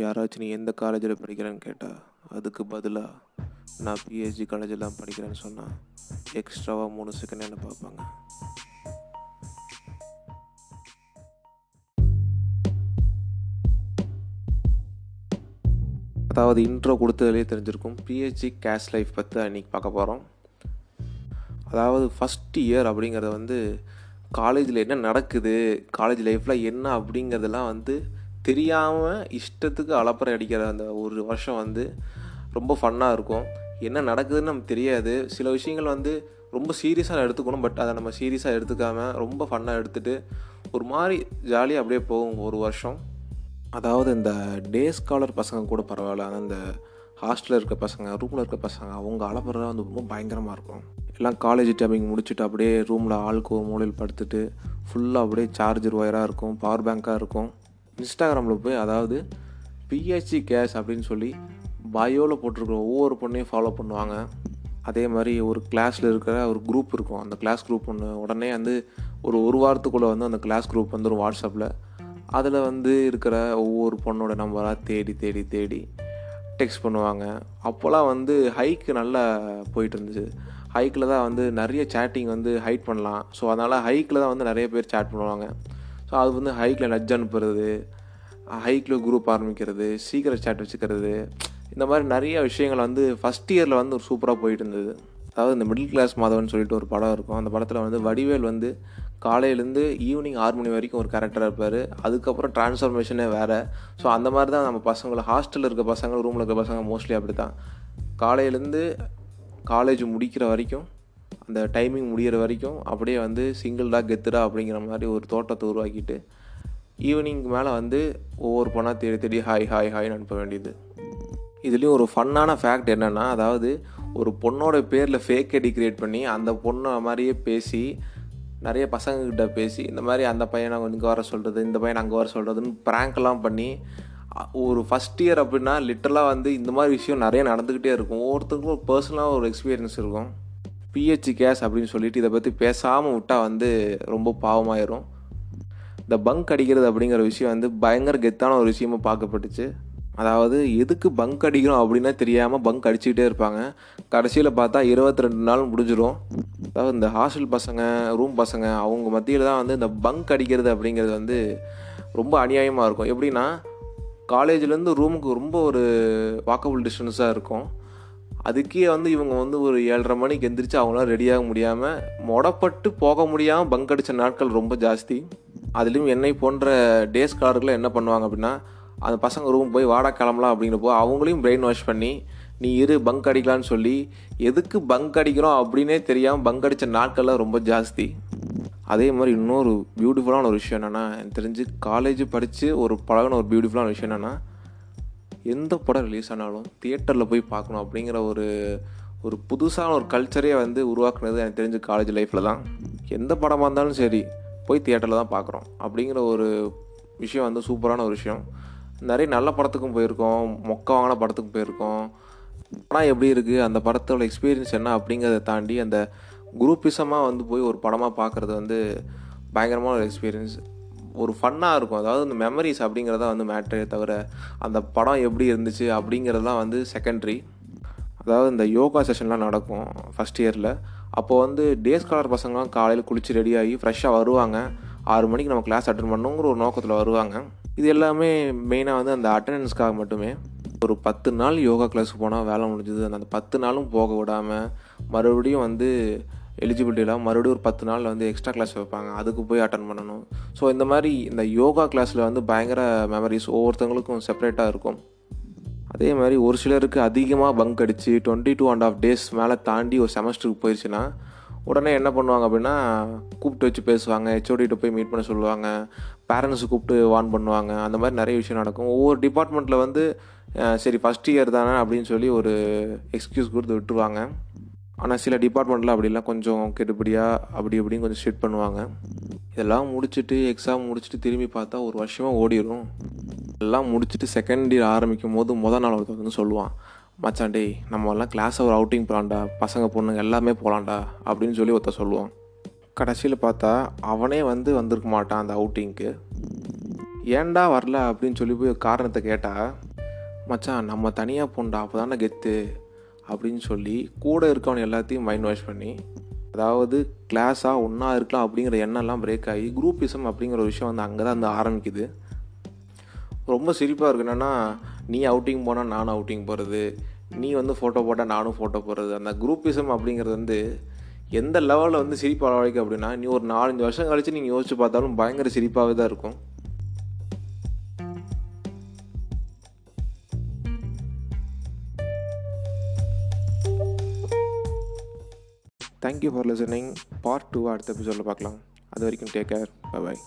யாராச்சும் நீ எந்த காலேஜில் படிக்கிறேன்னு கேட்டால் அதுக்கு பதிலாக நான் பிஹெச்டி காலேஜில் தான் படிக்கிறேன்னு சொன்னால் எக்ஸ்ட்ராவாக மூணு செகண்ட் என்ன பார்ப்பாங்க? அதாவது இன்ட்ரோ கொடுத்ததுலேயே தெரிஞ்சிருக்கும். பிஹெச்டி கேஷ் லைஃப் பற்றி அன்றைக்கி பார்க்க போகிறோம் அதாவது ஃபஸ்ட் இயர் அப்படிங்கிறத வந்து காலேஜில் என்ன நடக்குது காலேஜ் லைஃப்பில் என்ன அப்படிங்கிறதெல்லாம் வந்து தெரியாமல் இஷ்டத்துக்கு அலப்பறை அடிக்கிற அந்த ஒரு வருஷம் வந்து ரொம்ப ஃபன்னாக இருக்கும். என்ன நடக்குதுன்னு நமக்கு தெரியாது. சில விஷயங்கள் வந்து ரொம்ப சீரியஸாக எடுத்துக்கணும் பட் அதை நம்ம சீரியஸாக எடுத்துக்காமல் ரொம்ப ஃபன்னாக எடுத்துகிட்டு ஒரு மாதிரி ஜாலியாக அப்படியே போகும் ஒரு வருஷம். அதாவது இந்த டே ஸ்காலர் பசங்க கூட பரவாயில்ல. ஆனால் இந்த ஹாஸ்டலில் இருக்க பசங்க ரூமில் இருக்க பசங்க அவங்க அலப்பறை வந்து ரொம்ப பயங்கரமாக இருக்கும். எல்லாம் காலேஜ் டைமிங் முடிச்சுட்டு அப்படியே ரூமில் ஆளுக்கு ஒரு மூலையில் படுத்துட்டு ஃபுல்லாக அப்படியே சார்ஜர் ஒயராக இருக்கும் பவர் பேங்க்காக இருக்கும். இன்ஸ்டாகிராமில் போய் அதாவது பிஹெச்சி கேஷ் அப்படின்னு சொல்லி பயோவில் போட்டிருக்கிற ஒவ்வொரு பொண்ணையும் ஃபாலோ பண்ணுவாங்க. அதே மாதிரி ஒரு கிளாஸில் இருக்கிற ஒரு குரூப் இருக்கும். அந்த கிளாஸ் குரூப் ஒன்று உடனே வந்து ஒரு ஒரு வாரத்துக்குள்ளே வந்து அந்த கிளாஸ் குரூப் வந்துடும் வாட்ஸ்அப்பில். அதில் வந்து இருக்கிற ஒவ்வொரு பொண்ணோட நம்பராக தேடி தேடி தேடி டெக்ஸ்ட் பண்ணுவாங்க. அப்போல்லாம் வந்து ஹைக்கு நல்லா போயிட்டு இருந்துச்சு. ஹைக்கில் தான் வந்து நிறைய சேட்டிங் வந்து ஹைட் பண்ணலாம். ஸோ அதனால் ஹைக்கில் தான் வந்து நிறைய பேர் சேட் பண்ணுவாங்க. ஸோ அது வந்து ஹைக்கில் நஜ் அனுப்புறது ஹைக்கில் குரூப் ஆரம்பிக்கிறது சீக்கிரம் சேட் வச்சுக்கிறது. இந்த மாதிரி நிறைய விஷயங்கள் வந்து ஃபஸ்ட் இயரில் வந்து ஒரு சூப்பராக போயிட்டு இருந்தது. அதாவது இந்த மிடில் கிளாஸ் மாதவன் சொல்லிட்டு ஒரு படம் இருக்கும். அந்த படத்தில் வந்து வடிவேல் வந்து காலையிலேருந்து ஈவினிங் ஆறு மணி வரைக்கும் ஒரு கேரக்டராக இருப்பார். அதுக்கப்புறம் டிரான்ஸ்ஃபர்மேஷனே வேறு. ஸோ அந்த மாதிரி தான் நம்ம பசங்களை ஹாஸ்டலில் இருக்க பசங்க ரூமில் இருக்க பசங்க மோஸ்ட்லி அப்படி தான் காலையிலேருந்து காலேஜ் முடிக்கிற வரைக்கும் அந்த டைமிங் முடிகிற வரைக்கும் அப்படியே வந்து சிங்கிள்டா கெத்துடா அப்படிங்கிற மாதிரி ஒரு தோட்டத்தை உருவாக்கிட்டு ஈவினிங்க்கு மேலே வந்து ஒவ்வொரு பொண்ணாக தேடி தேடி ஹாய் ஹாய் ஹாய்னு அனுப்ப வேண்டியது. இதுலேயும் ஒரு ஃபன்னான ஃபேக்ட் என்னென்னா அதாவது ஒரு பொண்ணோட பேரில் ஃபேக் ஐடி கிரியேட் பண்ணி அந்த பொண்ணை மாதிரியே பேசி நிறைய பசங்கக்கிட்ட பேசி இந்த மாதிரி அந்த பையனை இங்கே வர சொல்கிறது இந்த பையனை அங்கே வர சொல்கிறதுன்னு ப்ராங்க்லாம் பண்ணி ஒரு ஃபஸ்ட் இயர் அப்படின்னா லிட்டரலாக வந்து இந்த மாதிரி விஷயம் நிறைய நடந்துக்கிட்டே இருக்கும். ஒவ்வொருத்தருக்கும் ஒரு பர்சனலாக ஒரு எக்ஸ்பீரியன்ஸ் இருக்கும். பிஹெச்சி கேஸ் அப்படின்னு சொல்லிட்டு இதை பற்றி பேசாமல் விட்டால் வந்து ரொம்ப பாவமாயிரும். இந்த பங்க் அடிக்கிறது அப்படிங்கிற விஷயம் வந்து பயங்கர கெத்தான ஒரு விஷயமா பார்க்கப்பட்டுச்சு. அதாவது எதுக்கு பங்க் அடிக்கிறோம் அப்படின்னா தெரியாமல் பங்க் அடிச்சுக்கிட்டே இருப்பாங்க. கடைசியில் பார்த்தா இருபத்தி ரெண்டு நாள் முடிஞ்சிடும் அதாவது இந்த ஹாஸ்டல் பசங்க ரூம் பசங்க அவங்க மத்தியில் தான் வந்து இந்த பங்க் அடிக்கிறது அப்படிங்கிறது வந்து ரொம்ப அநியாயமாக இருக்கும். எப்படின்னா காலேஜ்லேருந்து ரூமுக்கு ரொம்ப ஒரு வாக்கபுள் டிஸ்டன்ஸாக இருக்கும். அதுக்கே வந்து இவங்க வந்து ஒரு ஏழரை மணிக்கு எந்திரிச்சு அவங்களாம் ரெடியாக முடியாமல் மொடப்பட்டு போக முடியாமல் பங்க் அடித்த நாட்கள் ரொம்ப ஜாஸ்தி. அதுலேயும் என்னை போன்ற டே ஸ்காலர்களை என்ன பண்ணுவாங்க அப்படின்னா அந்த பசங்க ரூம் போய் வாடா கிளம்பலாம் அப்படிங்கிறப்போ அவங்களையும் பிரெயின் வாஷ் பண்ணி நீ இரு பங்க் அடிக்கலான்னு சொல்லி எதுக்கு பங்க் அடிக்கிறோம் அப்படின்னே தெரியாமல் பங்க் அடித்த நாட்கள்லாம் ரொம்ப ஜாஸ்தி. அதே மாதிரி இன்னொரு பியூட்டிஃபுல்லான ஒரு விஷயம் என்னென்னா எனக்கு தெரிஞ்சு காலேஜ் படித்து ஒரு பழகின ஒரு பியூட்டிஃபுல்லான விஷயம் என்னென்னா எந்த படம் ரிலீஸ் ஆனாலும் தியேட்டரில் போய் பார்க்கணும் அப்படிங்கிற ஒரு ஒரு புதுசான ஒரு கல்ச்சரே வந்து உருவாக்குனது எனக்கு தெரிஞ்ச காலேஜ் லைஃப்பில் தான். எந்த படமாக இருந்தாலும் சரி போய் தியேட்டரில் தான் பார்க்குறோம் அப்படிங்கிற ஒரு விஷயம் வந்து சூப்பரான ஒரு விஷயம். நிறைய நல்ல படத்துக்கும் போயிருக்கோம் மொக்க வாங்கின படத்துக்கும் போயிருக்கோம். படம் எப்படி இருக்குது அந்த படத்தோட எக்ஸ்பீரியன்ஸ் என்ன அப்படிங்கிறத தாண்டி அந்த குரூப்பிசமாக வந்து போய் ஒரு படமாக பார்க்குறது வந்து பயங்கரமான ஒரு எக்ஸ்பீரியன்ஸ் ஒரு ஃபன்னாக இருக்கும். அதாவது இந்த மெமரிஸ் அப்படிங்கிறத வந்து மேட்ரே தவிர அந்த படம் எப்படி இருந்துச்சு அப்படிங்கிறதுலாம் வந்து செகண்ட்ரி அதாவது இந்த யோகா செஷன்லாம் நடக்கும் ஃபஸ்ட் இயரில் அப்போது வந்து டே ஸ்காலர் பசங்களாம் காலையில் குளித்து ரெடியாகி ஃப்ரெஷ்ஷாக வருவாங்க. ஆறு மணிக்கு நம்ம கிளாஸ் அட்டன் பண்ணுங்கிற ஒரு நோக்கத்தில் வருவாங்க. இது எல்லாமே மெயினாக வந்து அந்த அட்டண்டன்ஸ்க்காக மட்டுமே. ஒரு பத்து நாள் யோகா கிளாஸ் போனால் வேலை முடிஞ்சுது. அந்த பத்து நாளும் போக விடாமல் மறுபடியும் வந்து எலிஜிபிலிட்டிலாம் மறுபடியும் ஒரு பத்து நாள் வந்து எக்ஸ்ட்ரா கிளாஸ் வைப்பாங்க. அதுக்கு போய் அட்டன் பண்ணணும். ஸோ இந்த மாதிரி இந்த யோகா கிளாஸில் வந்து பயங்கர மெமரிஸ் ஒவ்வொருத்தவங்களுக்கும் செப்பரேட்டாக இருக்கும். அதே மாதிரி ஒரு சிலருக்கு அதிகமாக பங்க் அடித்து twenty two and half days மேலே தாண்டி ஒரு செமஸ்டருக்கு போயிடுச்சுன்னா உடனே என்ன பண்ணுவாங்க அப்படின்னா கூப்பிட்டு வச்சு பேசுவாங்க. ஹெச்ஓடிகிட்ட போய் மீட் பண்ண சொல்லுவாங்க. பேரண்ட்ஸை கூப்பிட்டு வார்ன் பண்ணுவாங்க. அந்த மாதிரி நிறைய விஷயம் நடக்கும். ஒவ்வொரு டிபார்ட்மெண்ட்டில் வந்து சரி ஃபஸ்ட் இயர் தானே அப்படின்னு சொல்லி ஒரு எக்ஸ்கியூஸ் கொடுத்து விட்டுருவாங்க. ஆனால் சில டிபார்ட்மெண்ட்டில் அப்படிலாம் கொஞ்சம் கெட்டுப்படியாக அப்படி இப்படின்னு கொஞ்சம் ஷிட் பண்ணுவாங்க. இதெல்லாம் முடிச்சுட்டு எக்ஸாம் முடிச்சுட்டு திரும்பி பார்த்தா ஒரு வருஷமாக ஓடிடும் எல்லாம் முடிச்சுட்டு செகண்ட் இயர் ஆரம்பிக்கும் போது மொதல் நாள் ஒருத்தர் வந்து சொல்லுவான் மச்சான் டேய் நம்ம எல்லாம் கிளாஸை ஒரு அவுட்டிங் போகலான்டா பசங்க பொண்ணுங்க எல்லாமே போகலான்டா அப்படின்னு சொல்லி ஒருத்தர் சொல்லுவான். கடைசியில் பார்த்தா அவனே வந்து வந்திருக்க மாட்டான் அந்த அவுட்டிங்க்கு ஏன்டா வரல? அப்படின்னு சொல்லி போய் காரணத்தை கேட்டால் மச்சான் நம்ம தனியாக போண்டா. அப்போ தானே கெத்து. அப்படின்னு சொல்லி கூட இருக்கவன் எல்லாத்தையும் மைண்ட் வாஷ் பண்ணி அதாவது கிளாஸாக ஒன்றா இருக்கலாம் அப்படிங்கிற எண்ணம்லாம் பிரேக் ஆகி குரூப்பிசம் அப்படிங்கிற ஒரு விஷயம் வந்து அங்கே தான் வந்து ஆரம்பிக்குது. ரொம்ப சிரிப்பாக இருக்கு. என்னென்னா நீ அவுட்டிங் போனால் நானும் அவுட்டிங் போகிறது நீ வந்து ஃபோட்டோ போட்டால் நானும் ஃபோட்டோ போடுறது அந்த குரூப்பிசம் அப்படிங்கிறது வந்து எந்த லெவலில் வந்து சிரிப்பு அளவழைக்கு அப்படின்னா நீ ஒரு நாலஞ்சு வருஷம் கழித்து நீங்கள் யோசிச்சு பார்த்தாலும் பயங்கர சிரிப்பாகவே தான் இருக்கும். Thank you for listening part two அடுத்த எபிசோடில் பார்க்கலாம். அது வரைக்கும் டேக் கேர் பை பாய்